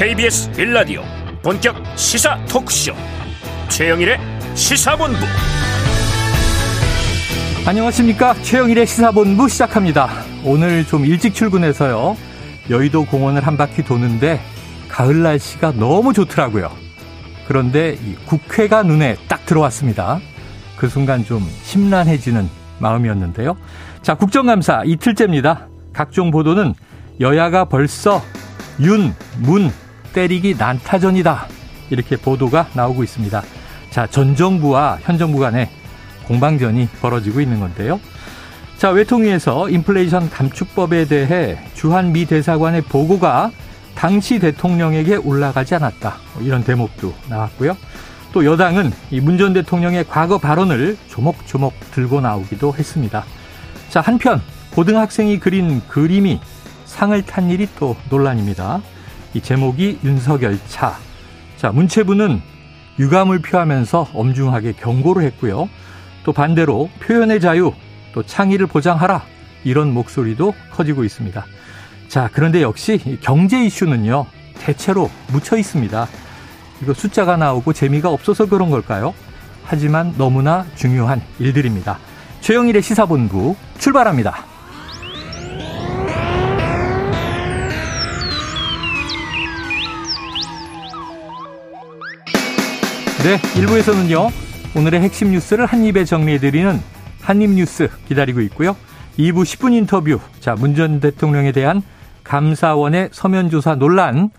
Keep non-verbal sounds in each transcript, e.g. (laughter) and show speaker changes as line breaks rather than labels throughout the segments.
KBS 빌라디오 본격 시사 토크쇼. 최영일의 시사본부.
안녕하십니까? 최영일의 시사본부 시작합니다. 오늘 좀 일찍 출근해서요. 여의도 공원을 한 바퀴 도는데 가을 날씨가 너무 좋더라고요. 그런데 이 국회가 눈에 딱 들어왔습니다. 그 순간 좀 심란해지는 마음이었는데요. 자 국정감사 이틀째입니다. 각종 보도는 여야가 벌써 윤, 문 때리기 난타전이다. 이렇게 보도가 나오고 있습니다. 자, 전 정부와 현 정부 간에 공방전이 벌어지고 있는 건데요. 자, 외통위에서 인플레이션 감축법에 대해 주한 미 대사관의 보고가 당시 대통령에게 올라가지 않았다. 뭐 이런 대목도 나왔고요. 또 여당은 이 문 전 대통령의 과거 발언을 조목조목 들고 나오기도 했습니다. 자, 한편 고등학생이 그린 그림이 상을 탄 일이 또 논란입니다. 이 제목이 윤석열 차. 자, 문체부는 유감을 표하면서 엄중하게 경고를 했고요. 또 반대로 표현의 자유, 또 창의를 보장하라. 이런 목소리도 커지고 있습니다. 자, 그런데 역시 경제 이슈는요, 대체로 묻혀 있습니다. 이거 숫자가 나오고 재미가 없어서 그런 걸까요? 하지만 너무나 중요한 일들입니다. 최영일의 시사본부 출발합니다. 네, 1부에서는요. 오늘의 핵심 뉴스를 한입에 정리해드리는 한입뉴스 기다리고 있고요. 2부 10분 인터뷰. 자, 문 전 대통령에 대한 감사원의 서면조사 논란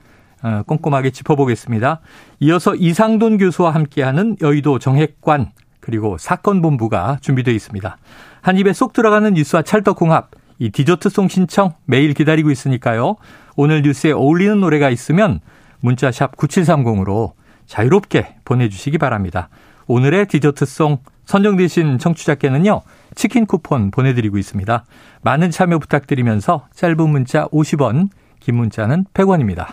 어, 꼼꼼하게 짚어보겠습니다. 이어서 이상돈 교수와 함께하는 여의도 정핵관 그리고 사건본부가 준비되어 있습니다. 한 입에 쏙 들어가는 뉴스와 찰떡궁합 이 디저트송 신청 매일 기다리고 있으니까요. 오늘 뉴스에 어울리는 노래가 있으면 문자샵 9730으로 자유롭게 보내주시기 바랍니다. 오늘의 디저트송 선정되신 청취자께는요, 치킨 쿠폰 보내드리고 있습니다. 많은 참여 부탁드리면서 짧은 문자 50원, 긴 문자는 100원입니다.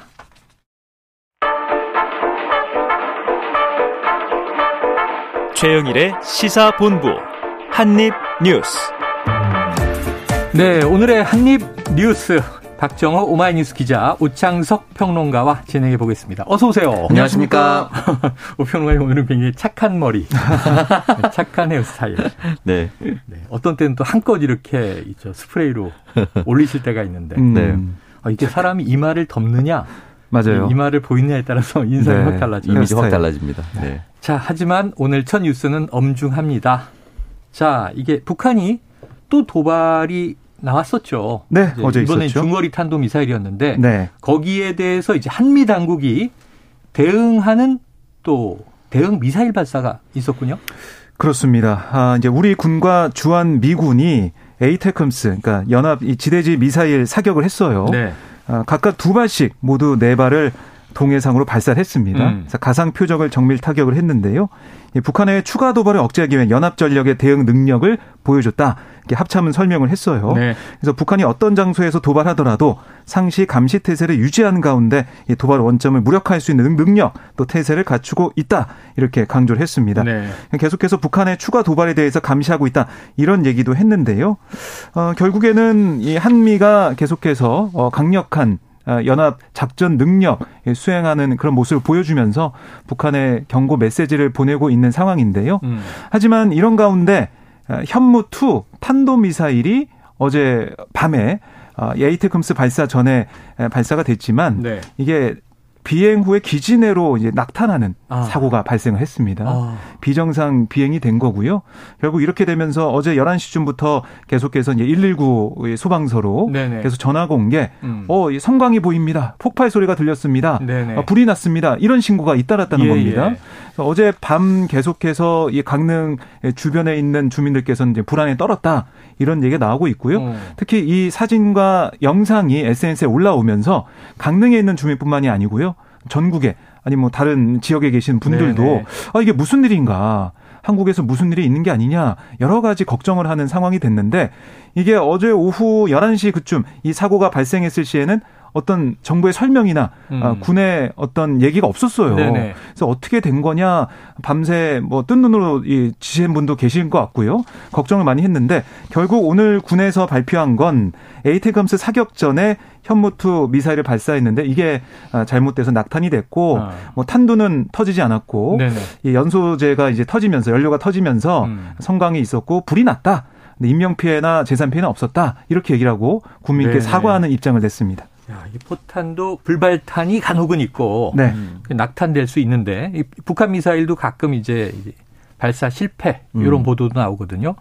최영일의 시사본부 한입뉴스.
네, 오늘의 한입 뉴스 박정호 오마이뉴스 기자 오창석 평론가와 진행해 보겠습니다. 어서 오세요.
안녕하십니까. (laughs)
오평론가님 오늘은 굉장히 착한 머리, (laughs) 착한 헤어스타일.
네.
네. 어떤 때는 또 한껏 이렇게 있죠 스프레이로 올리실 때가 있는데.
음, 네.
아, 이게 사람이 이마를 덮느냐,
맞아요.
이마를 보이느냐에 따라서 (laughs) 인상이
네.
확 달라지죠.
이미지 확 달라집니다. 네.
자, 하지만 오늘 첫 뉴스는 엄중합니다. 자, 이게 북한이 또 도발이 나왔었죠.
네, 어제
이번에
있었죠.
중거리 탄도 미사일이었는데
네.
거기에 대해서 이제 한미 당국이 대응하는 또 대응 미사일 발사가 있었군요.
그렇습니다. 아, 이제 우리 군과 주한 미군이 에이테크스, 그러니까 연합 이 지대지 미사일 사격을 했어요.
네.
아, 각각 두 발씩 모두 네 발을 동해상으로 발사를 했습니다.
음.
가상 표적을 정밀 타격을 했는데요. 이 북한의 추가 도발을 억제하기 위한 연합 전력의 대응 능력을 보여줬다. 이렇게 합참은 설명을 했어요.
네.
그래서 북한이 어떤 장소에서 도발하더라도 상시 감시 태세를 유지하는 가운데 이 도발 원점을 무력화할 수 있는 능력 또 태세를 갖추고 있다 이렇게 강조를 했습니다.
네.
계속해서 북한의 추가 도발에 대해서 감시하고 있다 이런 얘기도 했는데요. 어, 결국에는 이 한미가 계속해서 어, 강력한 어, 연합 작전 능력 수행하는 그런 모습을 보여주면서 북한의 경고 메시지를 보내고 있는 상황인데요.
음.
하지만 이런 가운데 어, 현무 2 탄도 미사일이 어제 밤에 어, 에이테크스 발사 전에 에, 발사가 됐지만
네.
이게 비행 후에 기지 내로 이제 낙탄하는
아.
사고가 발생을 했습니다.
아.
비정상 비행이 된 거고요. 결국 이렇게 되면서 어제 11시쯤부터 계속해서 이제 119 소방서로
네네.
계속 전화가 온게
음.
어, 이 성광이 보입니다. 폭발 소리가 들렸습니다. 어, 불이 났습니다. 이런 신고가 잇따랐다는
예,
겁니다.
예.
어제 밤 계속해서 이 강릉 주변에 있는 주민들께서는 이제 불안에 떨었다. 이런 얘기가 나오고 있고요.
어.
특히 이 사진과 영상이 SNS에 올라오면서 강릉에 있는 주민뿐만이 아니고요. 전국에 아니 뭐 다른 지역에 계신 분들도
네네.
아 이게 무슨 일인가? 한국에서 무슨 일이 있는 게 아니냐 여러 가지 걱정을 하는 상황이 됐는데 이게 어제 오후 11시 그쯤 이 사고가 발생했을 시에는 어떤 정부의 설명이나 음. 아, 군의 어떤 얘기가 없었어요. 네네. 그래서 어떻게 된 거냐 밤새 뭐 뜬 눈으로 이 지시한 분도 계신 것 같고요. 걱정을 많이 했는데 결국 오늘 군에서 발표한 건 에이테금스 사격 전에 현무투 미사일을 발사했는데 이게 아, 잘못돼서 낙탄이 됐고 아. 뭐 탄두는 터지지 않았고 네네. 이 연소제가 이제 터지면서 연료가 터지면서 음. 성광이 있었고 불이 났다. 인명 피해나 재산 피해는 없었다. 이렇게 얘기를 하고 국민께 네 사과하는 입장을 냈습니다.
야, 이 포탄도 불발탄이 간혹은 있고 네. 그 낙탄될 수 있는데 이 북한 미사일도 가끔 이제 발사 실패 이런 음. 보도도 나오거든요.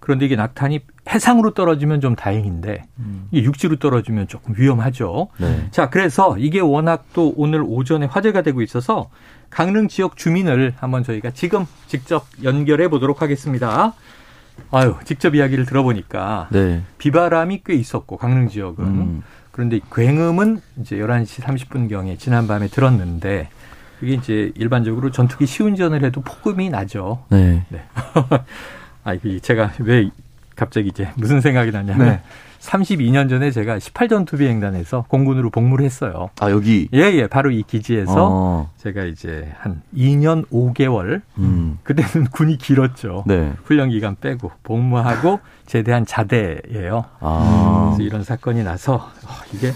그런데 이게 낙탄이 해상으로 떨어지면 좀 다행인데 음. 이게 육지로 떨어지면 조금 위험하죠. 네. 자, 그래서 이게 워낙 또 오늘 오전에 화제가 되고 있어서 강릉 지역 주민을 한번 저희가 지금 직접 연결해 보도록 하겠습니다. 아유, 직접 이야기를 들어보니까 네. 비바람이 꽤 있었고 강릉 지역은 음. 그런데 굉음은 이제 11시 30분경에 지난밤에 들었는데 그게 이제 일반적으로 전투기 시운전을 해도 폭음이 나죠. 네. 네. (laughs) 아, 이게 제가 왜 갑자기 이제 무슨 생각이 나냐면 네. 32년 전에 제가 18전투비행단에서 공군으로 복무를 했어요.
아, 여기?
예, 예. 바로 이 기지에서 어. 제가 이제 한 2년 5개월. 음. 그때는 (laughs) 군이 길었죠. 네. 훈련 기간 빼고 복무하고 (laughs) 제대한 자대예요. 아. 그래서 이런 사건이 나서 어, 이게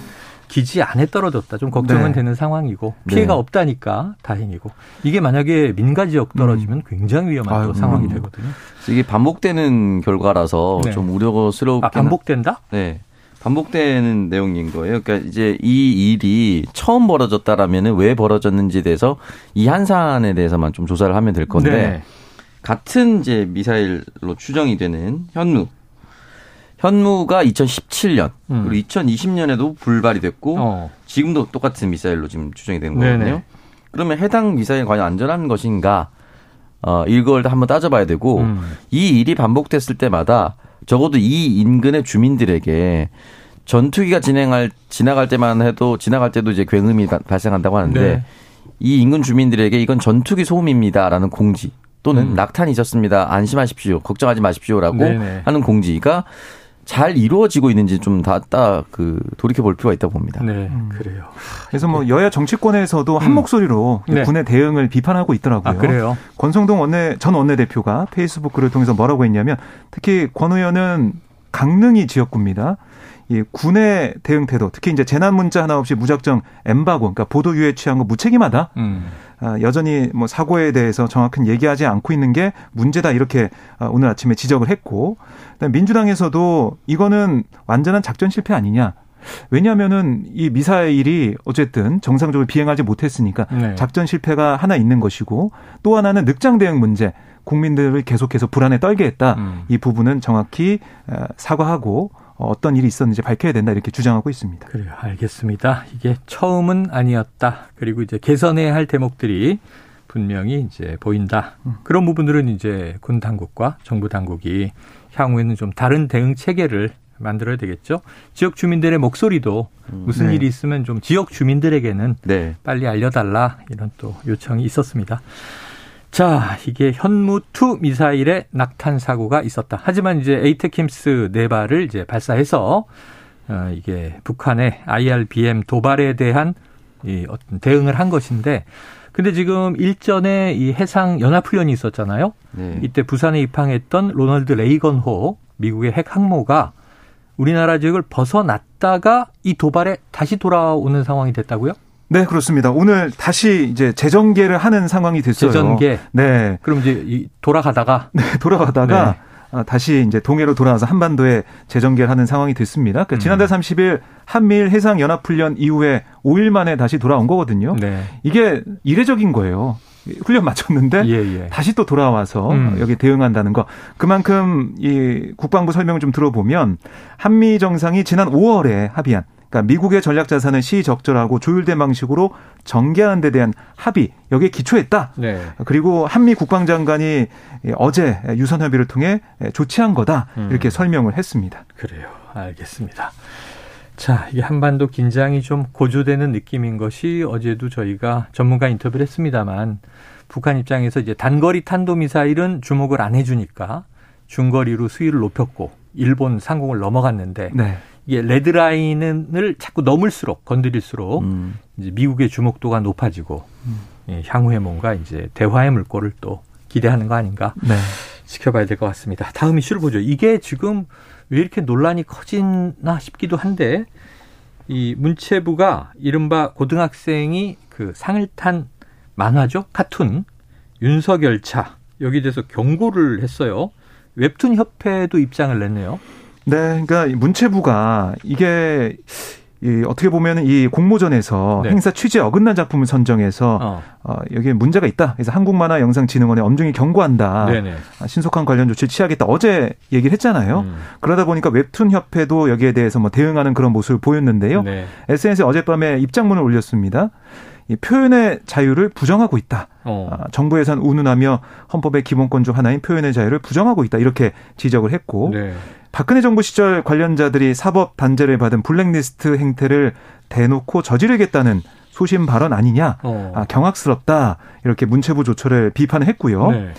기지 안에 떨어졌다. 좀 걱정은 네. 되는 상황이고 피해가 네. 없다니까 다행이고 이게 만약에 민가 지역 떨어지면 음. 굉장히 위험한 아유, 상황이 음. 되거든요.
이게 반복되는 결과라서 네. 좀 우려스럽게
아, 반복된다?
네. 반복되는 내용인 거예요. 그러니까 이제 이 일이 처음 벌어졌다라면은 왜 벌어졌는지에 대해서 이 한 사안에 대해서만 좀 조사를 하면 될 건데 네. 같은 이제 미사일로 추정이 되는 현무 현무가 2017년 음. 그리고 2020년에도 불발이 됐고 어. 지금도 똑같은 미사일로 지금 추정이 되는 거거든요. 네네. 그러면 해당 미사일 과연 안전한 것인가? 어, 이걸 한번 따져봐야 되고 음. 이 일이 반복됐을 때마다 적어도 이 인근의 주민들에게 전투기가 진행할 지나갈 때만 해도 지나갈 때도 이제 굉음이 발생한다고 하는데 네. 이 인근 주민들에게 이건 전투기 소음입니다라는 공지 또는 음. 낙탄이 있었습니다. 안심하십시오. 걱정하지 마십시오라고 네네. 하는 공지가 잘 이루어지고 있는지 좀다그 돌이켜 볼 필요가 있다고 봅니다.
네, 음. 그래요.
그래서 뭐 여야 정치권에서도 한 음. 목소리로 네. 군의 대응을 비판하고 있더라고요.
아, 그래요?
권성동 원내 전 원내대표가 페이스북 글을 통해서 뭐라고 했냐면 특히 권 의원은 강릉이 지역구입니다. 이 군의 대응 태도, 특히 이제 재난 문자 하나 없이 무작정 엠바고, 그러니까 보도 유예 취한 거 무책임하다. 음. 아, 여전히 뭐 사고에 대해서 정확한 얘기하지 않고 있는 게 문제다 이렇게 아, 오늘 아침에 지적을 했고, 민주당에서도 이거는 완전한 작전 실패 아니냐. 왜냐하면은 이 미사일이 어쨌든 정상적으로 비행하지 못했으니까 네. 작전 실패가 하나 있는 것이고 또 하나는 늑장 대응 문제 국민들을 계속해서 불안에 떨게 했다. 음. 이 부분은 정확히 사과하고 어떤 일이 있었는지 밝혀야 된다 이렇게 주장하고 있습니다.
그래요. 알겠습니다. 이게 처음은 아니었다. 그리고 이제 개선해야 할 대목들이 분명히 이제 보인다. 음. 그런 부분들은 이제 군 당국과 정부 당국이 향후에는 좀 다른 대응 체계를 만들어야 되겠죠. 지역 주민들의 목소리도 음. 무슨 네. 일이 있으면 좀 지역 주민들에게는 네. 빨리 알려달라 이런 또 요청이 있었습니다. 자, 이게 현무2 미사일의 낙탄 사고가 있었다. 하지만 이제 에이테킴스 네 발을 이제 발사해서 어, 이게 북한의 IRBM 도발에 대한 이 어떤 대응을 한 것인데 근데 지금 일전에 이 해상 연합 훈련이 있었잖아요. 네. 이때 부산에 입항했던 로널드 레이건호 미국의 핵 항모가 우리나라 지역을 벗어났다가 이 도발에 다시 돌아오는 상황이 됐다고요?
네, 그렇습니다. 오늘 다시 이제 재전개를 하는 상황이 됐어요.
재전개. 네. 그럼 이제 돌아가다가
네, 돌아가다가 네. 아, 다시 이제 동해로 돌아와서 한반도에 재전개를 하는 상황이 됐습니다. 그러니까 지난달 30일 한미일 해상 연합 훈련 이후에 5일 만에 다시 돌아온 거거든요. 네. 이게 이례적인 거예요. 훈련 마쳤는데 예, 예. 다시 또 돌아와서 음. 여기 대응한다는 거. 그만큼 이 국방부 설명을 좀 들어보면 한미 정상이 지난 5월에 합의한 그러니까 미국의 전략 자산을 시적절하고 조율된 방식으로 전개하는 데 대한 합의 여기에 기초했다. 네. 그리고 한미 국방장관이 어제 유선 협의를 통해 조치한 거다. 음. 이렇게 설명을 했습니다.
그래요. 알겠습니다. 자, 이게 한반도 긴장이 좀 고조되는 느낌인 것이 어제도 저희가 전문가 인터뷰를 했습니다만 북한 입장에서 이제 단거리 탄도미사일은 주목을 안 해주니까 중거리로 수위를 높였고 일본 상공을 넘어갔는데 네. 이게 레드라인을 자꾸 넘을수록 건드릴수록 음. 이제 미국의 주목도가 높아지고 음. 예, 향후에 뭔가 이제 대화의 물꼬를 또 기대하는 거 아닌가 네. 지켜봐야 될 것 같습니다. 다음 이슈를 보죠. 이게 지금 왜 이렇게 논란이 커지나 싶기도 한데 이 문체부가 이른바 고등학생이 그 상을 탄 만화죠 카툰 윤석열차 여기 대해서 경고를 했어요. 웹툰 협회도 입장을 냈네요.
네, 그러니까 문체부가 이게 이 어떻게 보면 이 공모전에서 네. 행사 취지에 어긋난 작품을 선정해서 어. 어 여기에 문제가 있다. 그래서 한국만화영상진흥원에 엄중히 경고한다. 네네. 아, 신속한 관련 조치를 취하겠다. 어제 얘기를 했잖아요. 음. 그러다 보니까 웹툰 협회도 여기에 대해서 뭐 대응하는 그런 모습을 보였는데요. 네. SNS에 어젯밤에 입장문을 올렸습니다. 이 표현의 자유를 부정하고 있다. 어. 아, 정부 예산 운운하며 헌법의 기본권 중 하나인 표현의 자유를 부정하고 있다. 이렇게 지적을 했고 네. 박근혜 정부 시절 관련자들이 사법 단죄를 받은 블랙리스트 행태를 대놓고 저지르겠다는 소신 발언 아니냐, 어. 아, 경악스럽다 이렇게 문체부 조처를 비판을 했고요. 네.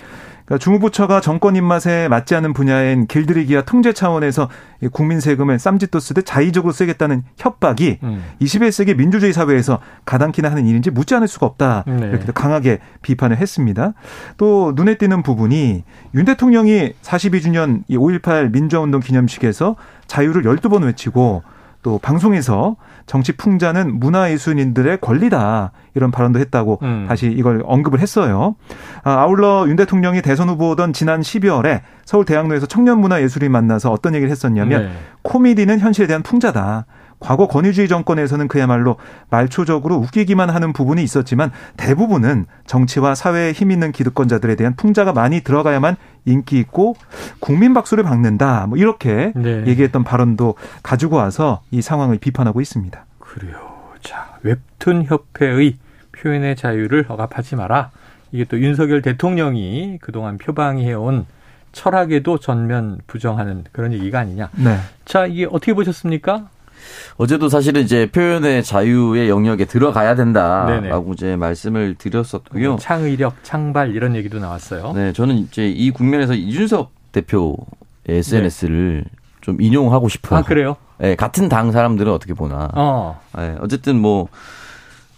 그러니까 주무부처가 정권 입맛에 맞지 않는 분야인 길들이기와 통제 차원에서 국민 세금을 쌈짓도 쓰듯 자의적으로 쓰겠다는 협박이 음. 21세기 민주주의 사회에서 가당키나 하는 일인지 묻지 않을 수가 없다. 네. 이렇게 강하게 비판을 했습니다. 또 눈에 띄는 부분이 윤 대통령이 42주년 5.18 민주화운동 기념식에서 자유를 12번 외치고 또 방송에서 정치 풍자는 문화예술인들의 권리다 이런 발언도 했다고 음. 다시 이걸 언급을 했어요. 아, 아울러 윤 대통령이 대선 후보던 지난 12월에 서울 대학로에서 청년문화예술인 만나서 어떤 얘기를 했었냐면 네. 코미디는 현실에 대한 풍자다. 과거 권위주의 정권에서는 그야말로 말초적으로 웃기기만 하는 부분이 있었지만 대부분은 정치와 사회에 힘 있는 기득권자들에 대한 풍자가 많이 들어가야만 인기 있고 국민 박수를 받는다. 뭐 이렇게 네. 얘기했던 발언도 가지고 와서 이 상황을 비판하고 있습니다.
그래요. 자, 웹툰 협회의 표현의 자유를 억압하지 마라. 이게 또 윤석열 대통령이 그동안 표방해온 철학에도 전면 부정하는 그런 얘기가 아니냐. 네. 자, 이게 어떻게 보셨습니까?
어제도 사실은 이제 표현의 자유의 영역에 들어가야 된다라고 네네. 이제 말씀을 드렸었고요. 뭐
창의력, 창발 이런 얘기도 나왔어요.
네, 저는 이제 이 국면에서 이준석 대표 SNS를 네. 좀 인용하고 싶어요.
아, 그래요?
네, 같은 당 사람들은 어떻게 보나. 어. 네, 어쨌든 뭐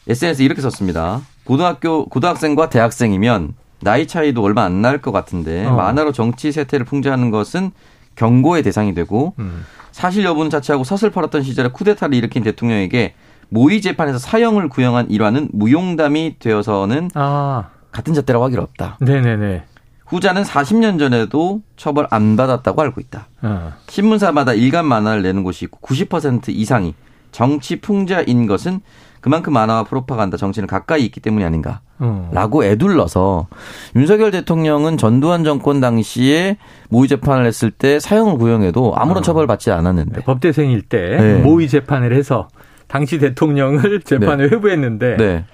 SNS 이렇게 썼습니다. 고등학교 고등학생과 대학생이면 나이 차이도 얼마 안 날 것 같은데 어. 만화로 정치 세태를 풍자하는 것은 경고의 대상이 되고 음. 사실 여부는 자체하고 팔았던 시절에 쿠데타를 일으킨 대통령에게 모의 재판에서 사형을 구형한 일화는 무용담이 되어서는 아. 같은 잣대라고 하기로 없다.
네네네.
후자는 40년 전에도 처벌 안 받았다고 알고 있다. 어. 신문사마다 일간 만화를 내는 곳이 있고 90% 이상이 정치 풍자인 것은 그만큼 만화와 프로파간다 정치는 가까이 있기 때문이 아닌가. 어. 라고 애둘러서 윤석열 대통령은 전두환 정권 당시에 모의 재판을 했을 때 사형을 구형해도 아무런 어. 처벌받지 않았는데.
네, 법대생일 때 네. 모의 재판을 해서 당시 대통령을 (laughs) 재판을 네. 회부했는데 네.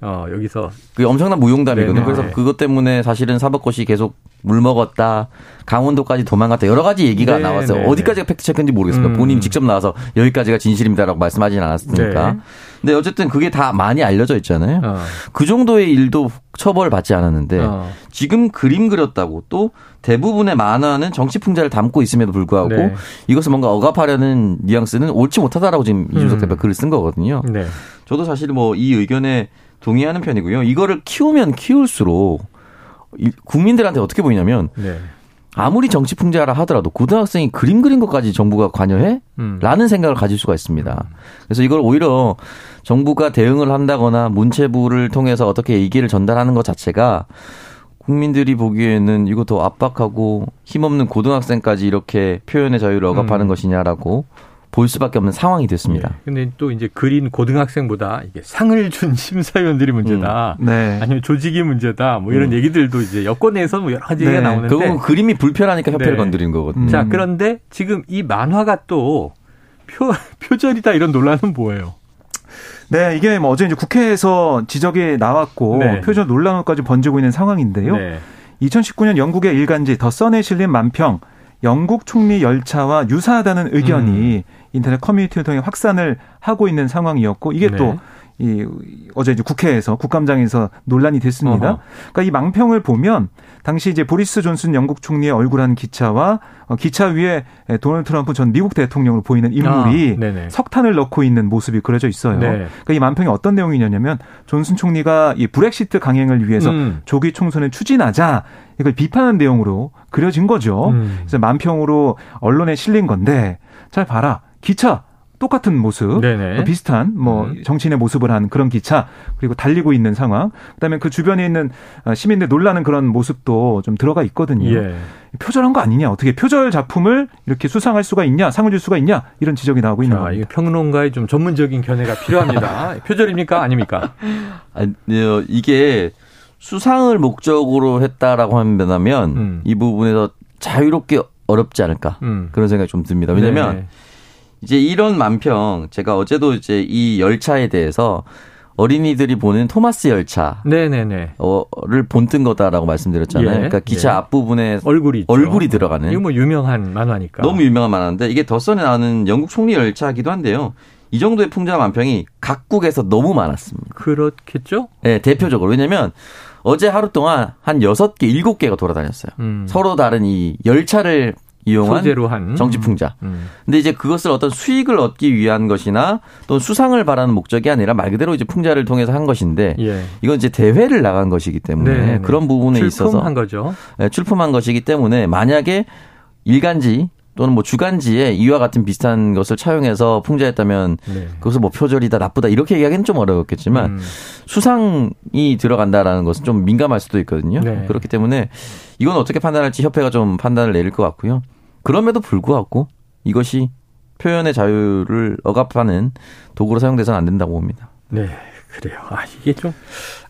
어, 여기서.
그게 엄청난 무용담이거든요. 네네. 그래서 그것 때문에 사실은 사법고시 계속 물 먹었다. 강원도까지 도망갔다. 여러 가지 얘기가 네네. 나왔어요. 어디까지가 팩트체크인지 모르겠습니다. 음. 본인이 직접 나와서 여기까지가 진실입니다라고 말씀하지는 않았으니까. 네. 근데 어쨌든 그게 다 많이 알려져 있잖아요. 어. 그 정도의 일도 처벌 받지 않았는데 어. 지금 그림 그렸다고 또 대부분의 만화는 정치 풍자를 담고 있음에도 불구하고 네. 이것을 뭔가 억압하려는 뉘앙스는 옳지 못하다라고 지금 이준석 음. 대표 글을 쓴 거거든요. 네. 저도 사실 뭐 이 의견에 동의하는 편이고요. 이거를 키우면 키울수록 국민들한테 어떻게 보이냐면 네. 아무리 정치 풍자라 하더라도 고등학생이 그림 그린 것까지 정부가 관여해? 음. 라는 생각을 가질 수가 있습니다. 그래서 이걸 오히려 정부가 대응을 한다거나 문체부를 통해서 어떻게 얘기를 전달하는 것 자체가 국민들이 보기에는 이거 더 압박하고 힘없는 고등학생까지 이렇게 표현의 자유를 억압하는 음. 것이냐라고 볼 수밖에 없는 상황이 됐습니다. 네.
근데 또 이제 그린 고등학생보다 이게 상을 준 (laughs) 심사위원들이 문제다. 음. 네. 아니면 조직이 문제다. 뭐 이런 음. 얘기들도 이제 여권에서 뭐 여러 가지 네. 얘기가 나오는데.
그건 그림이 불편하니까 협회를 네. 건드린 거거든요.
음. 자, 그런데 지금 이 만화가 또 표, (laughs) 표절이다 이런 논란은 뭐예요?
네, 이게 뭐 어제 이제 국회에서 지적이 나왔고 네. 표절 논란까지 번지고 있는 상황인데요. 2019년 영국의 일간지 더 선에 실린 만평 영국 총리 열차와 유사하다는 의견이 음. 인터넷 커뮤니티를 통해 확산을 하고 있는 상황이었고 이게 네. 또 이 어제 이제 국회에서 국감장에서 논란이 됐습니다. 어허. 그러니까 이 망평을 보면 당시 이제 보리스 존슨 영국 총리의 얼굴한 기차와 어, 기차 위에 도널드 트럼프 전 미국 대통령으로 보이는 인물이 아, 석탄을 넣고 있는 모습이 그려져 있어요. 네. 그러니까 이 만평이 어떤 내용이냐면 존슨 총리가 이 브렉시트 강행을 위해서 음. 조기 총선을 추진하자 이걸 비판하는 내용으로 그려진 거죠. 음. 그래서 만평으로 언론에 실린 건데 잘 봐라. 기차 똑같은 모습, 네네. 비슷한 뭐 음. 정치인의 모습을 한 그런 기차 그리고 달리고 있는 상황, 그다음에 그 주변에 있는 어, 시민들 놀라는 그런 모습도 좀 들어가 있거든요. 예. 표절한 거 아니냐? 어떻게 표절 작품을 이렇게 수상할 수가 있냐? 상을 줄 수가 있냐? 이런 지적이 나오고 있는 거예요.
평론가의 좀 전문적인 견해가 필요합니다. (laughs) 표절입니까? 아닙니까?
아니, 이게 수상을 목적으로 했다라고 한다면 음. 이 부분에서 자유롭게 어렵지 않을까 음. 그런 생각이 좀 듭니다. 왜냐하면 네. 이제 이런 만평 제가 어제도 이제 이 열차에 대해서 어린이들이 보는 토마스 열차. 네네네. 어,를 본뜬 거다라고 말씀드렸잖아요. 예, 그러니까 기차 예. 앞부분에 얼굴이 있죠. 얼굴이 들어가는.
이거 뭐 유명한 만화니까.
너무 유명한 만화인데 이게 더선에 나오는 영국 총리 열차기도 한데요. 이 정도의 풍자 만평이 각국에서 너무 많았습니다.
그렇겠죠?
네, 대표적으로. 왜냐면 어제 하루 동안 한 6개, 7개가 돌아다녔어요. 음. 서로 다른 이 열차를 이용한 소재로 한 정치풍자. 음. 음. 근데 이제 그것을 어떤 수익을 얻기 위한 것이나 또는 수상을 바라는 목적이 아니라 말 그대로 이제 풍자를 통해서 한 것인데 예. 이건 이제 대회를 나간 것이기 때문에 네네. 네. 그런 부분에 있어서
한 거죠.
네, 출품한 것이기 때문에 만약에 일간지 또는 뭐 주간지에 이와 같은 비슷한 것을 차용해서 풍자했다면 네. 그것을 뭐 표절이다 나쁘다 이렇게 얘기하기는 좀 어렵겠지만 음. 수상이 들어간다라는 것은 좀 민감할 수도 있거든요. 네. 그렇기 때문에 이건 어떻게 판단할지 협회가 좀 판단을 내릴 것 같고요. 그럼에도 불구하고 이것이 표현의 자유를 억압하는 도구로 사용돼서는 안 된다고 봅니다.
네. 그래요. 아, 이게 좀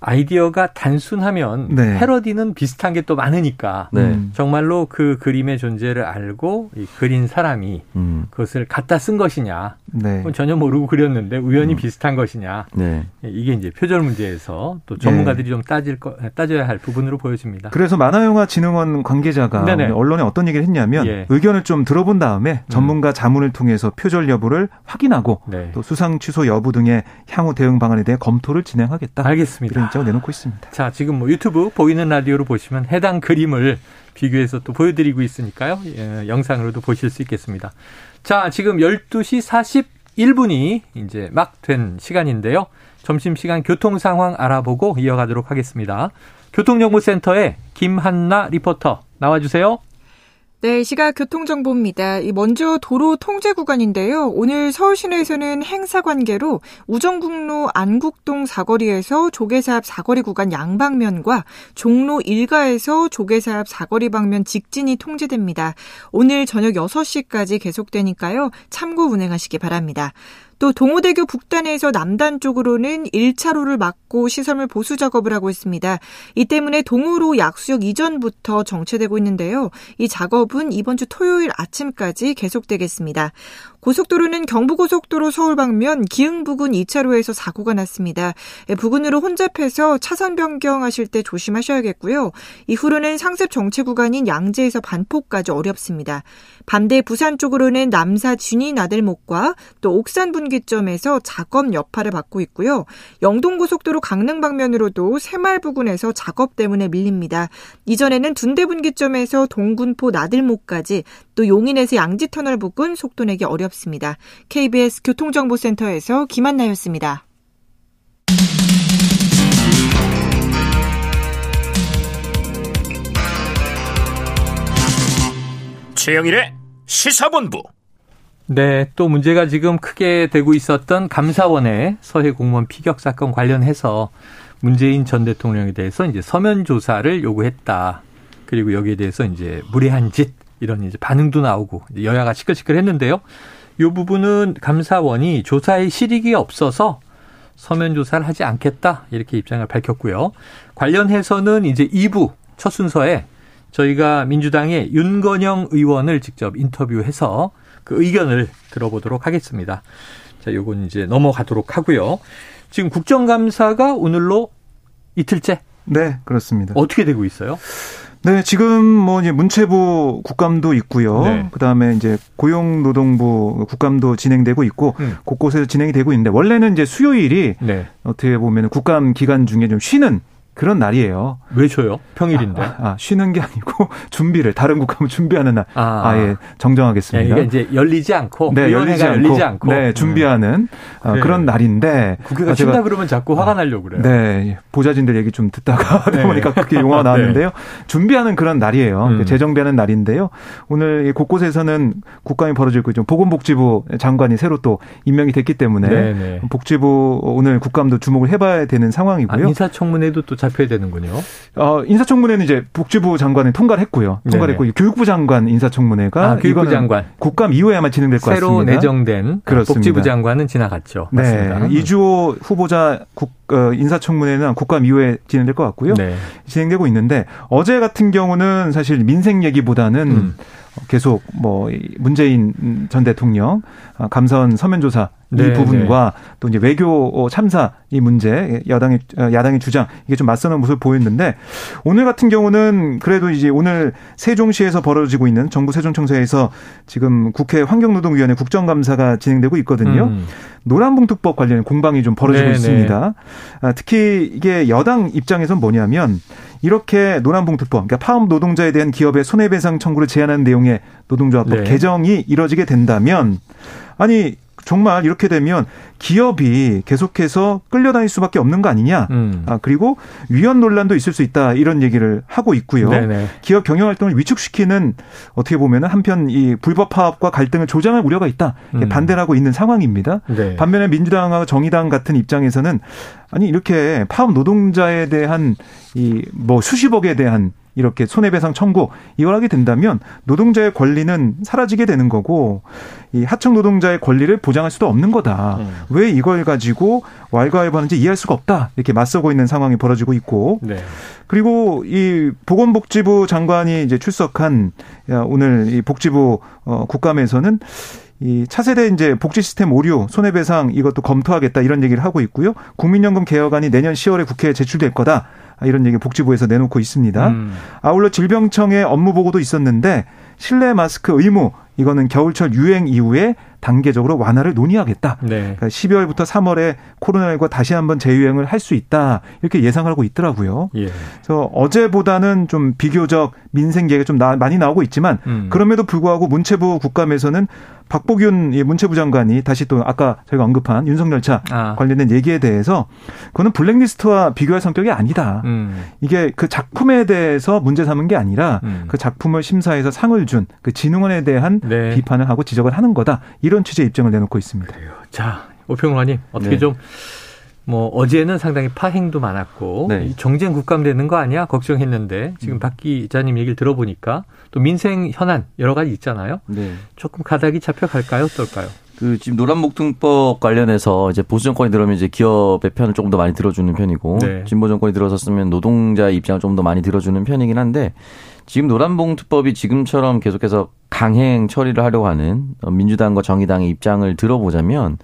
아이디어가 단순하면 네. 패러디는 비슷한 게 또 많으니까 네. 음. 정말로 그 그림의 존재를 알고 이 그린 사람이 음. 그것을 갖다 쓴 것이냐 네. 전혀 모르고 그렸는데 우연히 음. 비슷한 것이냐 네. 이게 이제 표절 문제에서 또 전문가들이 네. 좀 따질 거 따져야 할 부분으로 보여집니다.
그래서 만화영화진흥원 관계자가 언론에 어떤 얘기를 했냐면 예. 의견을 좀 들어본 다음에 전문가 자문을 통해서 표절 여부를 확인하고 네. 또 수상 취소 여부 등의 향후 대응 방안에 대해 검토를 진행하겠다.
알겠습니다.
입장을 내놓고 있습니다.
자, 지금 뭐 유튜브 보이는 라디오로 보시면 해당 그림을 비교해서 또 보여드리고 있으니까요. 예, 영상으로도 보실 수 있겠습니다. 자, 지금 12시 41분이 이제 막 된 시간인데요. 점심시간 교통 상황 알아보고 이어가도록 하겠습니다. 교통정보센터의 김한나 리포터 나와주세요.
네, 시각 교통정보입니다. 먼저 도로 통제 구간인데요. 오늘 서울 시내에서는 행사 관계로 우정국로 안국동 사거리에서 조계사 앞 사거리 구간 양방면과 종로 일가에서 조계사 앞 사거리 방면 직진이 통제됩니다. 오늘 저녁 6시까지 계속되니까요. 참고 운행하시기 바랍니다. 또 동호대교 북단에서 남단 쪽으로는 1차로를 막고 시설물 보수 작업을 하고 있습니다. 이 때문에 동호로 약수역 이전부터 정체되고 있는데요. 이 작업은 이번 주 토요일 아침까지 계속되겠습니다. 고속도로는 경부고속도로 서울 방면 기흥 부근 2차로에서 사고가 났습니다. 예, 부근으로 혼잡해서 차선 변경하실 때 조심하셔야겠고요. 이후로는 상습 정체 구간인 양재에서 반포까지 어렵습니다. 반대 부산 쪽으로는 남사 진이 나들목과 또 옥산 분기점에서 작업 여파를 받고 있고요. 영동고속도로 강릉 방면으로도 새말 부근에서 작업 때문에 밀립니다. 이전에는 둔대 분기점에서 동군포 나들목까지 또 용인에서 양지터널 부근 속도 내기 어렵 습니다. KBS 교통정보센터에서 김한나였습니다.
최영일의 시사본부.
네, 또 문제가 지금 크게 되고 있었던 감사원의 서해 공무원 피격 사건 관련해서 문재인 전 대통령에 대해서 이제 서면 조사를 요구했다. 그리고 여기에 대해서 이제 무례한 짓 이런 이제 반응도 나오고 여야가 시끌시끌했는데요. 이 부분은 감사원이 조사에 실익이 없어서 서면 조사를 하지 않겠다 이렇게 입장을 밝혔고요. 관련해서는 이제 2부 첫 순서에 저희가 민주당의 윤건영 의원을 직접 인터뷰해서 그 의견을 들어보도록 하겠습니다. 자, 요건 이제 넘어가도록 하고요. 지금 국정감사가 오늘로 이틀째?
네, 그렇습니다.
어떻게 되고 있어요?
네, 지금 뭐 이제 문체부 국감도 있고요. 네. 그다음에 이제 고용노동부 국감도 진행되고 있고 음. 곳곳에서 진행이 되고 있는데 원래는 이제 수요일이 네. 어떻게 보면 국감 기간 중에 좀 쉬는 그런 날이에요.
왜 줘요? 평일인데. 아,
아, 쉬는 게 아니고 (laughs) 준비를 다른 국감을 준비하는 날. 아, 아 예, 정정하겠습니다.
네, 이게 이제 열리지 않고
네, 열리지 않고, 열리지 않고, 네, 준비하는 음. 어, 그런 날인데
국회가 쉰다 그러면 자꾸 화가 나려고 그래요.
네, 보좌진들 얘기 좀 듣다가 (laughs) 네. 보니까 그렇게 용어가 나왔는데요. 네. 준비하는 그런 날이에요. 음. 재정비하는 날인데요. 오늘 곳곳에서는 국감이 벌어지고 좀 보건복지부 장관이 새로 또 임명이 됐기 때문에 네, 네. 복지부 오늘 국감도 주목을 해봐야 되는 상황이고요.
아, 인사청문회도 또 잡혀야 되는군요.
어, 인사청문회는 이제 복지부 장관이 통과를 했고요. 통과를 했고 교육부 장관 인사청문회가
아, 교육부 장관
국감 이후에야만 진행될 것
새로
같습니다.
새로 내정된 그렇습니다. 복지부 장관은 지나갔죠.
네. 맞습니다. 이주호 후보자 국, 어, 인사청문회는 국감 이후에 진행될 것 같고요. 네. 진행되고 있는데 어제 같은 경우는 사실 민생 얘기보다는 음. 계속 뭐 문재인 전 대통령 아, 감사원 서면 조사 이 네, 부분과 네. 또 이제 외교 참사 이 문제 여당의 어, 야당의 주장 이게 좀 맞서는 모습을 보였는데 오늘 같은 경우는 그래도 이제 오늘 세종시에서 벌어지고 있는 정부 세종청사에서 지금 국회 환경노동위원회 국정감사가 진행되고 있거든요. 음. 노란봉투법 관련 공방이 좀 벌어지고 네, 네. 있습니다. 아, 특히 이게 여당 입장에선 뭐냐면 이렇게 노란봉투법, 그러니까 파업 노동자에 대한 기업의 손해배상 청구를 제한하는 내용의 노동조합법 네. 개정이 이뤄지게 된다면 아니 정말 이렇게 되면 기업이 계속해서 끌려다닐 수밖에 없는 거 아니냐. 음. 아, 그리고 위헌 논란도 있을 수 있다. 이런 얘기를 하고 있고요. 네네. 기업 경영 활동을 위축시키는 어떻게 보면 한편 이 불법 파업과 갈등을 조장할 우려가 있다. 음. 반대를 하고 있는 상황입니다. 네. 반면에 민주당과 정의당 같은 입장에서는 아니 이렇게 파업 노동자에 대한 이 뭐 수십억에 대한 이렇게 손해배상 청구 이걸 하게 된다면 노동자의 권리는 사라지게 되는 거고 이 하청 노동자의 권리를 보장할 수도 없는 거다. 음. 왜 이걸 가지고 왈가왈부하는지 이해할 수가 없다. 이렇게 맞서고 있는 상황이 벌어지고 있고 네. 그리고 이 보건복지부 장관이 이제 출석한 오늘 이 복지부 어 국감에서는 이 차세대 이제 복지 시스템 오류 손해배상 이것도 검토하겠다 이런 얘기를 하고 있고요. 국민연금 개혁안이 내년 10월에 국회에 제출될 거다. 이런 얘기 복지부에서 내놓고 있습니다. 음. 아울러 질병청의 업무 보고도 있었는데 실내 마스크 의무 이거는 겨울철 유행 이후에 단계적으로 완화를 논의하겠다. 네. 그러니까 12월부터 3월에 코로나19가 다시 한번 재유행을 할 수 있다. 이렇게 예상을 하고 있더라고요. 예. 그래서 어제보다는 좀 비교적 민생 얘기가 좀 나, 많이 나오고 있지만 음. 그럼에도 불구하고 문체부 국감에서는 박보균 문체부 장관이 다시 또 아까 저희가 언급한 윤석열차 아. 관련된 얘기에 대해서 그거는 블랙리스트와 비교할 성격이 아니다. 음. 이게 그 작품에 대해서 문제 삼은 게 아니라 음. 그 작품을 심사해서 상을 준 그 진흥원에 대한 네. 비판을 하고 지적을 하는 거다. 이런 취지의 입장을 내놓고 있습니다. 그래요.
자, 오평론님 어떻게 네. 좀뭐 어제는 상당히 파행도 많았고 네. 정쟁 국감되는 거 아니야 걱정했는데 지금 음. 박 기자님 얘기를 들어보니까 또 민생 현안 여러 가지 있잖아요. 네. 조금 가닥이 잡혀갈까요? 어떨까요?
그 지금 노란목통법 관련해서 이제 보수 정권이 들어오면 이제 기업의 편을 조금 더 많이 들어주는 편이고 네. 진보 정권이 들어섰으면 노동자 입장을 좀더 많이 들어주는 편이긴 한데 지금 노란봉투법이 지금처럼 계속해서 강행 처리를 하려고 하는 민주당과 정의당의 입장을 들어보자면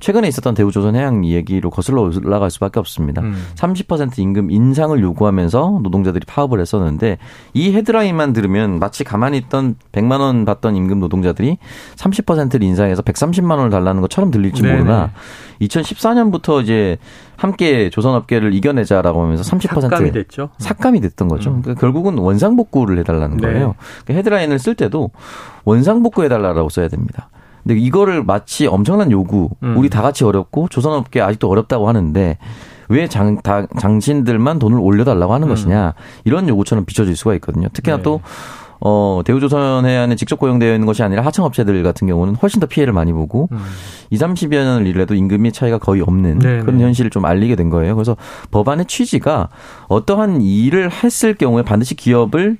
최근에 있었던 대우조선 해양 얘기로 거슬러 올라갈 수밖에 없습니다. 음. 30% 임금 인상을 요구하면서 노동자들이 파업을 했었는데 이 헤드라인만 들으면 마치 가만히 있던 100만 원 받던 임금 노동자들이 30%를 인상해서 130만 원을 달라는 것처럼 들릴지 네네. 모르나 2014년부터 이제 함께 조선업계를 이겨내자라고 하면서 30%
삭감이 됐죠.
삭감이 됐던 거죠. 음. 그러니까 결국은 원상복구를 해달라는 네. 거예요. 그러니까 헤드라인을 쓸 때도 원상복구 해달라고 써야 됩니다. 근데 이거를 마치 엄청난 요구, 음. 우리 다 같이 어렵고 조선업계 아직도 어렵다고 하는데 왜 장, 다, 장신들만 돈을 올려달라고 하는 음. 것이냐 이런 요구처럼 비춰질 수가 있거든요. 특히나 네. 또 어, 대우조선 해안에 직접 고용되어 있는 것이 아니라 하청업체들 같은 경우는 훨씬 더 피해를 많이 보고 음. 2, 30여 년을 일해도 임금이 차이가 거의 없는 네네. 그런 네. 현실을 좀 알리게 된 거예요. 그래서 법안의 취지가 어떠한 일을 했을 경우에 반드시 기업을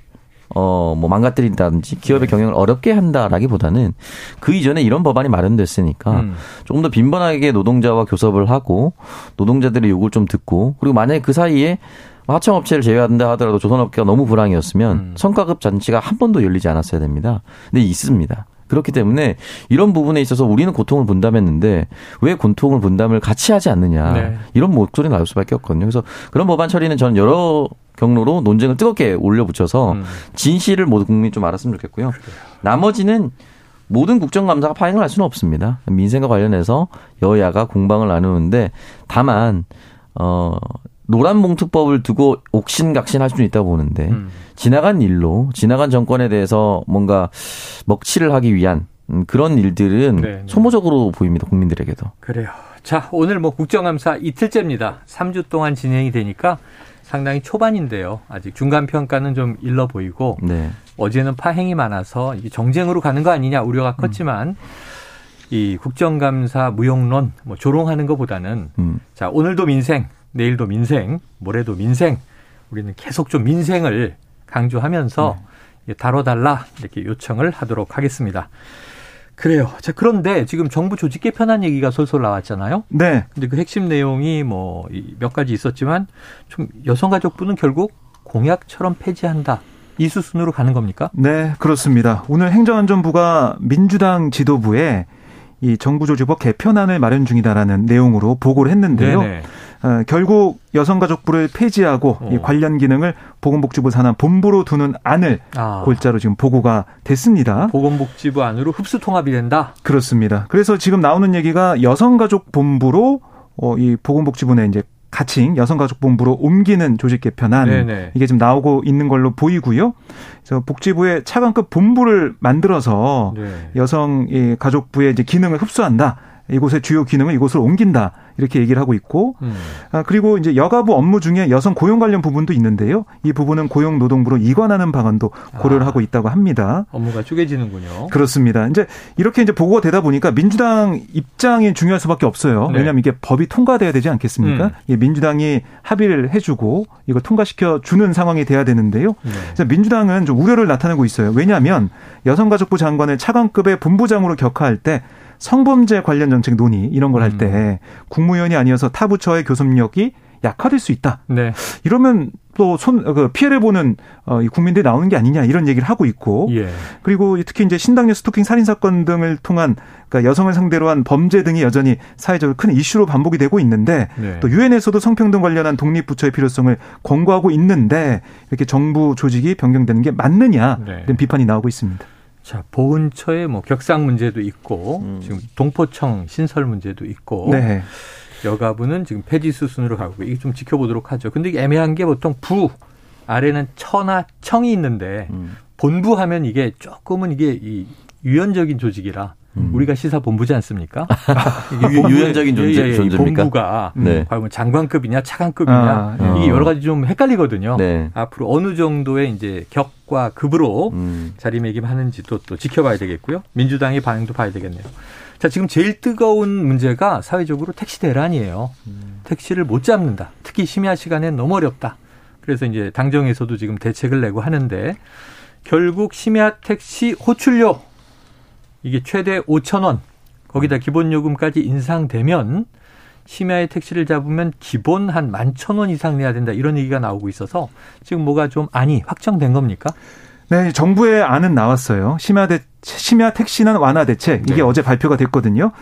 어, 뭐 망가뜨린다든지 기업의 네. 경영을 어렵게 한다라기보다는 그 이전에 이런 법안이 마련됐으니까 음. 조금 더 빈번하게 노동자와 교섭을 하고 노동자들의 요구를 좀 듣고 그리고 만약에 그 사이에 하청업체를 제외한다 하더라도 조선업계가 너무 불황이었으면 음. 성과급 잔치가 한 번도 열리지 않았어야 됩니다. 근데 있습니다. 그렇기 때문에 이런 부분에 있어서 우리는 고통을 분담했는데 왜 고통을 분담을 같이 하지 않느냐 네. 이런 목소리 나올 수밖에 없거든요. 그래서 그런 법안 처리는 저는 여러 경로로 논쟁을 뜨겁게 올려붙여서 음. 진실을 모두 국민이 좀 알았으면 좋겠고요. 그래요. 나머지는 모든 국정감사가 파행을 할 수는 없습니다. 민생과 관련해서 여야가 공방을 나누는데 다만 어 노란 봉투법을 두고 옥신각신할 수는 있다고 보는데 음. 지나간 일로 지나간 정권에 대해서 뭔가 먹칠을 하기 위한 그런 일들은 네, 네. 소모적으로 보입니다 국민들에게도.
그래요. 자 오늘 뭐 국정감사 이틀째입니다. 3주 동안 진행이 되니까 상당히 초반인데요. 아직 중간 평가는 좀 일러 보이고 네. 어제는 파행이 많아서 정쟁으로 가는 거 아니냐 우려가 컸지만 음. 이 국정감사 무용론 뭐 조롱하는 것보다는 음. 자 오늘도 민생, 내일도 민생, 모레도 민생 우리는 계속 좀 민생을 강조하면서 네. 다뤄달라 이렇게 요청을 하도록 하겠습니다. 그래요. 자, 그런데 지금 정부 조직 개편한 얘기가 솔솔 나왔잖아요.
네.
근데 그 핵심 내용이 뭐 몇 가지 있었지만 좀 여성가족부는 결국 공약처럼 폐지한다. 이 수순으로 가는 겁니까?
네, 그렇습니다. 오늘 행정안전부가 민주당 지도부에 이 정부조직법 개편안을 마련 중이다라는 내용으로 보고를 했는데요. 네네. 어, 결국 여성가족부를 폐지하고 어. 이 관련 기능을 보건복지부 산하 본부로 두는 안을 아. 골자로 지금 보고가 됐습니다.
보건복지부 안으로 흡수 통합이 된다.
그렇습니다. 그래서 지금 나오는 얘기가 여성가족본부로 어, 이 보건복지부 내 이제 가칭 여성가족본부로 옮기는 조직 개편안 네네. 이게 지금 나오고 있는 걸로 보이고요. 그래서 복지부의 차관급 본부를 만들어서 네. 여성 가족부의 이제 기능을 흡수한다. 이곳의 주요 기능을 이곳으로 옮긴다. 이렇게 얘기를 하고 있고 음. 아, 그리고 이제 여가부 업무 중에 여성 고용 관련 부분도 있는데요. 이 부분은 고용노동부로 이관하는 방안도 고려를 아, 하고 있다고 합니다.
업무가 쪼개지는군요.
그렇습니다. 이제 이렇게 이제 보고가 되다 보니까 민주당 입장이 중요할 수밖에 없어요. 네. 왜냐하면 이게 법이 통과돼야 되지 않겠습니까? 음. 민주당이 합의를 해주고 이거 통과시켜 주는 상황이 돼야 되는데요. 네. 그래서 민주당은 좀 우려를 나타내고 있어요. 왜냐하면 여성가족부 장관을 차관급의 본부장으로 격하할 때 성범죄 관련 정책 논의 이런 걸 할때 음. 국무위원이 아니어서 타 부처의 교섭력이 약화될 수 있다. 네. 이러면 또 손, 그 피해를 보는 어, 이 국민들이 나오는 게 아니냐 이런 얘기를 하고 있고. 예. 그리고 특히 이제 신당녀 스토킹 살인 사건 등을 통한 그러니까 여성을 상대로 한 범죄 등이 여전히 사회적으로 큰 이슈로 반복이 되고 있는데 네. 또 유엔에서도 성평등 관련한 독립 부처의 필요성을 권고하고 있는데 이렇게 정부 조직이 변경되는 게 맞느냐 네. 이런 비판이 나오고 있습니다.
자, 보훈처의 뭐 격상 문제도 있고 음. 지금 동포청 신설 문제도 있고 네. 여가부는 지금 폐지 수순으로 가고 이게 좀 지켜보도록 하죠. 근데 이게 애매한 게 보통 부 아래는 처나 청이 있는데 음. 본부 하면 이게 조금은 이게 이 유연적인 조직이라 음. 우리가 시사본부지 않습니까? (laughs)
유연적인 존재, 예, 예, 존재입니까?
본부가 네. 과연 뭐 장관급이냐 차관급이냐 아, 네. 이게 여러 가지 좀 헷갈리거든요. 네. 앞으로 어느 정도의 이제 격과 급으로 음. 자리매김하는지도 또 지켜봐야 되겠고요. 민주당의 반응도 봐야 되겠네요. 자, 지금 제일 뜨거운 문제가 사회적으로 택시 대란이에요. 음. 택시를 못 잡는다. 특히 심야 시간에 너무 어렵다. 그래서 이제 당정에서도 지금 대책을 내고 하는데 결국 심야 택시 호출료 이게 최대 5천 원 거기다 기본 요금까지 인상되면 심야에 택시를 잡으면 기본 한 만천 원 이상 내야 된다 이런 얘기가 나오고 있어서 지금 뭐가 좀 아니 확정된 겁니까?
네, 정부의 안은 나왔어요. 심야 대, 심야 택시는 완화 대책 이게 네. 어제 발표가 됐거든요.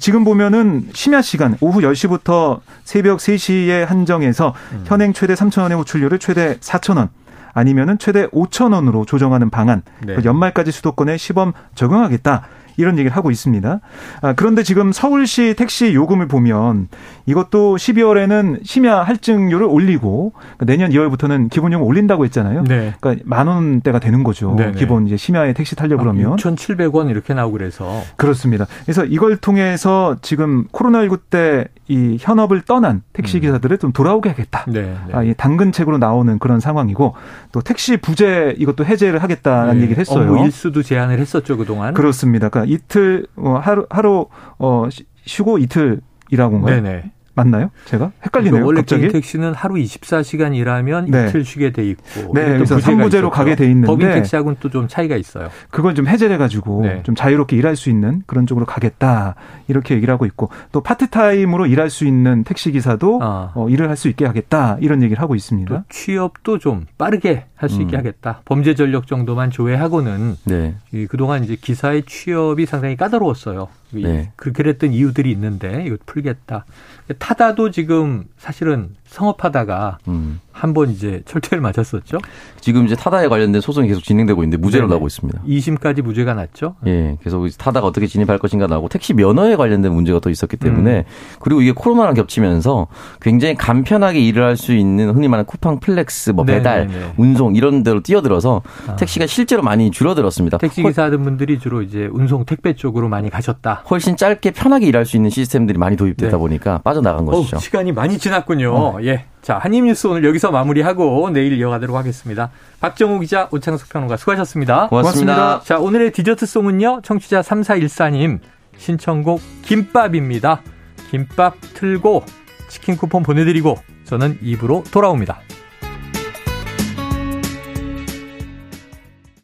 지금 보면은 심야 시간 오후 10시부터 새벽 3시에 한정해서 음. 현행 최대 3천 원의 호출료를 최대 4천 원 아니면은 최대 5천 원으로 조정하는 방안 네. 연말까지 수도권에 시범 적용하겠다. 이런 얘기를 하고 있습니다. 아, 그런데 지금 서울시 택시 요금을 보면 이것도 12월에는 심야 할증료를 올리고 그러니까 내년 2월부터는 기본 요금 올린다고 했잖아요. 네. 그러니까 만 원대가 되는 거죠. 네네. 네. 기본 이제 심야에 택시 타려 고 그러면 아,
6,700원 이렇게 나오고 그래서
그렇습니다. 그래서 이걸 통해서 지금 코로나19 때 이 현업을 떠난 택시 음. 기사들을 좀 돌아오게 하겠다. 네, 네. 아, 이 당근책으로 나오는 그런 상황이고 또 택시 부재 이것도 해제를 하겠다는 네. 얘기를 했어요.
업무 일수도 제한을 했었죠 그동안.
그렇습니다. 그러니까 이틀 어, 하루 하루 어 쉬고 이틀 일하고인가요? 네네. 맞나요? 제가 헷갈리네요.
원래 갑자기. 택시는 하루 24시간 일하면 네. 이틀 쉬게 돼 있고.
네, 그래서 상부제로 가게 돼 있는데
법인 택시하고는 또 좀 차이가 있어요.
그걸 좀 해제해 가지고 네. 좀 자유롭게 일할 수 있는 그런 쪽으로 가겠다 이렇게 얘기를 하고 있고 또 파트타임으로 일할 수 있는 택시 기사도 아. 어, 일을 할 수 있게 하겠다 이런 얘기를 하고 있습니다.
취업도 좀 빠르게 할수 있게 음. 하겠다. 범죄 전력 정도만 조회하고는 네. 그동안 이제 기사의 취업이 상당히 까다로웠어요. 네. 그렇게 됐던 이유들이 있는데 이거 풀겠다. 타다도 지금 사실은 성업하다가 음. 한 번 이제 철퇴를 맞았었죠.
지금 이제 타다에 관련된 소송이 계속 진행되고 있는데 무죄로 네네. 나오고 있습니다.
2심까지 무죄가 났죠.
예, 계속 타다가 어떻게 진입할 것인가 나오고 택시 면허에 관련된 문제가 또 있었기 때문에 음. 그리고 이게 코로나랑 겹치면서 굉장히 간편하게 일을 할 수 있는 흔히 말하는 쿠팡 플렉스, 뭐 배달, 네네네. 운송 이런 데로 뛰어들어서 아. 택시가 실제로 많이 줄어들었습니다.
택시 기사들 분들이 주로 이제 운송 택배 쪽으로 많이 가셨다.
훨씬 짧게 편하게 일할 수 있는 시스템들이 많이 도입되다 네. 보니까 빠져나간 것이죠.
오, 시간이 많이 지났군요. 어. 예. 자, 한입뉴스 오늘 여기서 마무리하고 내일 이어가도록 하겠습니다. 박정우 기자, 오창석 평론가 수고하셨습니다.
고맙습니다. 고맙습니다.
자, 오늘의 디저트송은요. 청취자 3414님 신청곡 김밥입니다. 김밥 틀고 치킨 쿠폰 보내드리고 저는 입으로 돌아옵니다.